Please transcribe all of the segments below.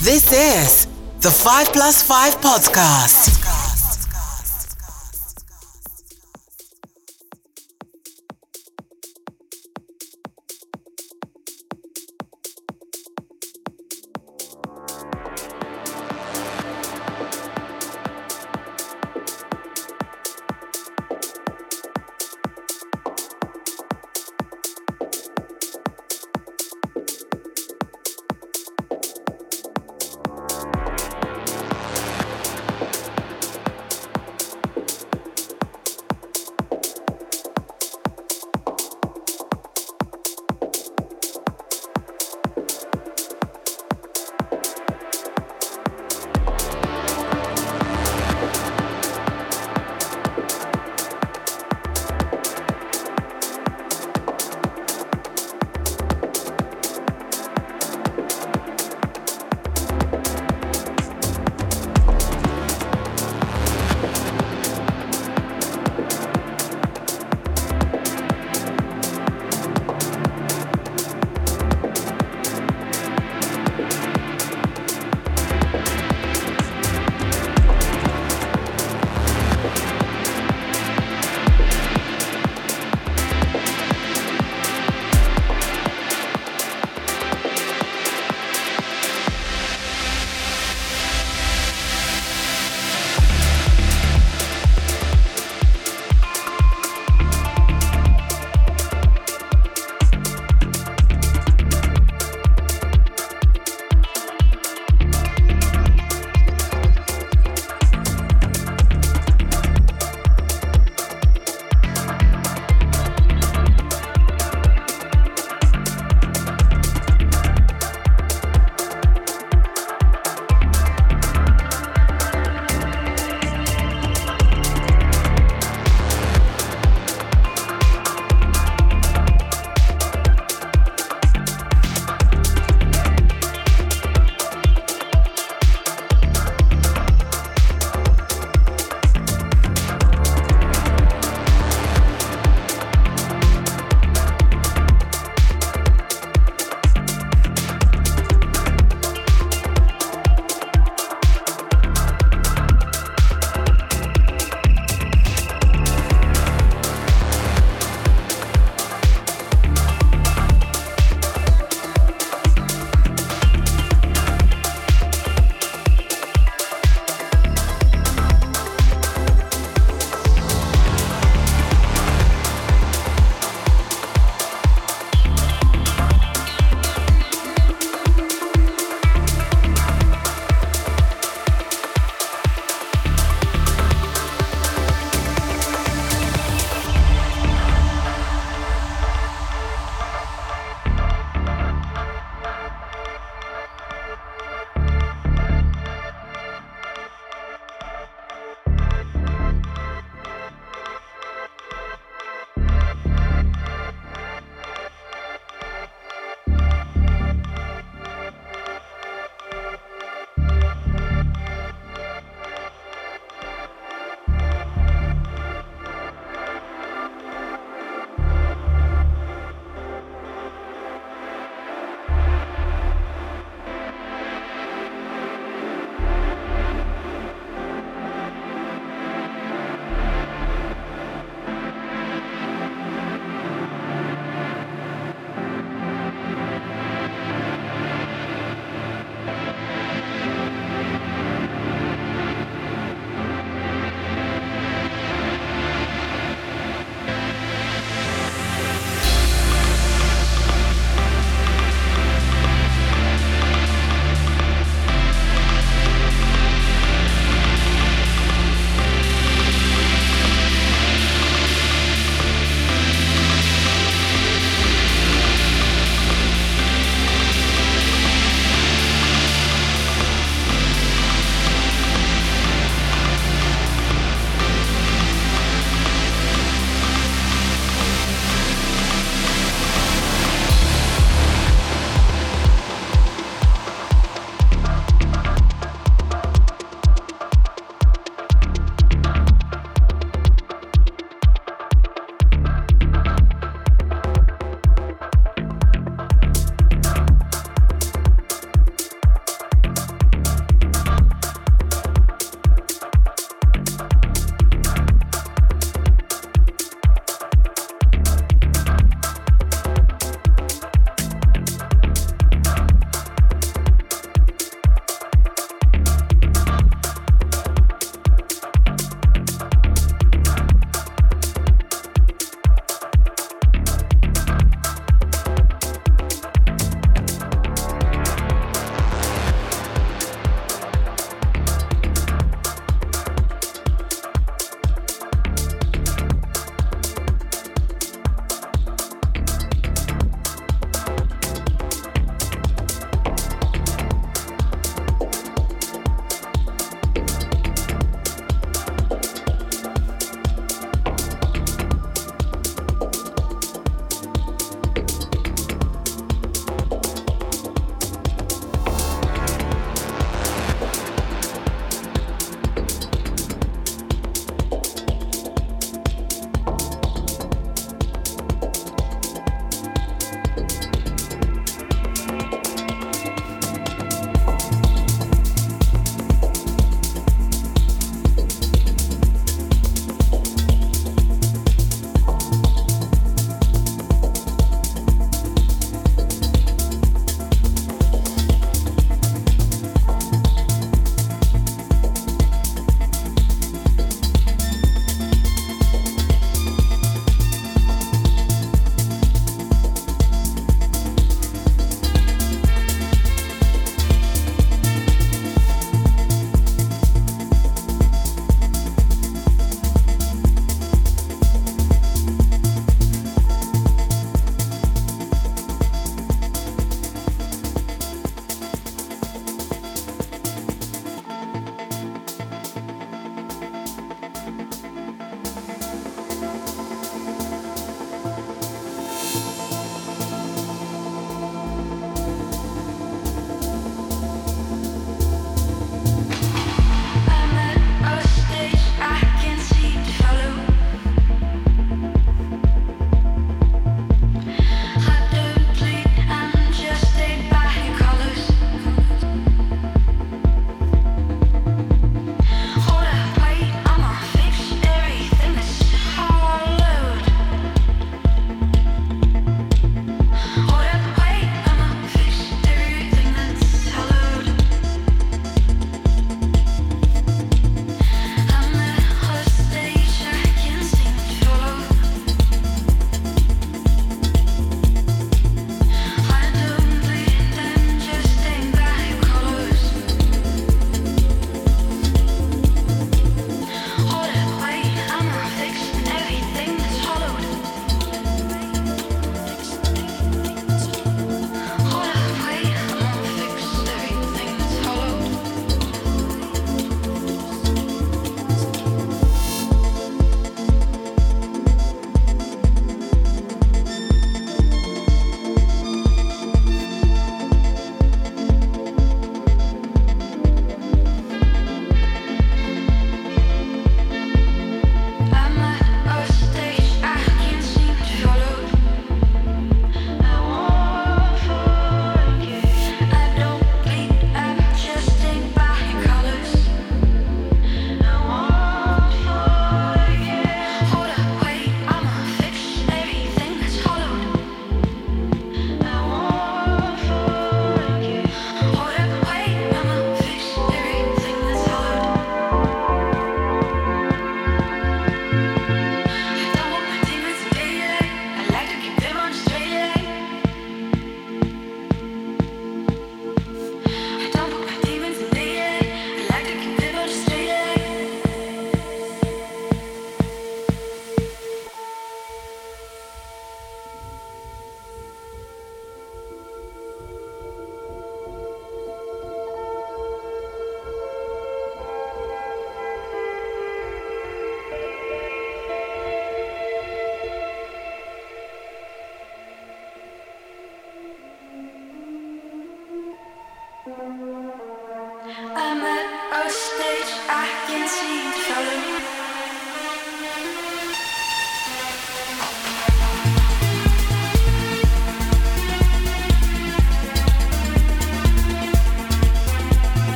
This is the 5 Plus 5 podcast.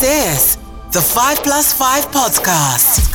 This is the 5 Plus 5 Podcast.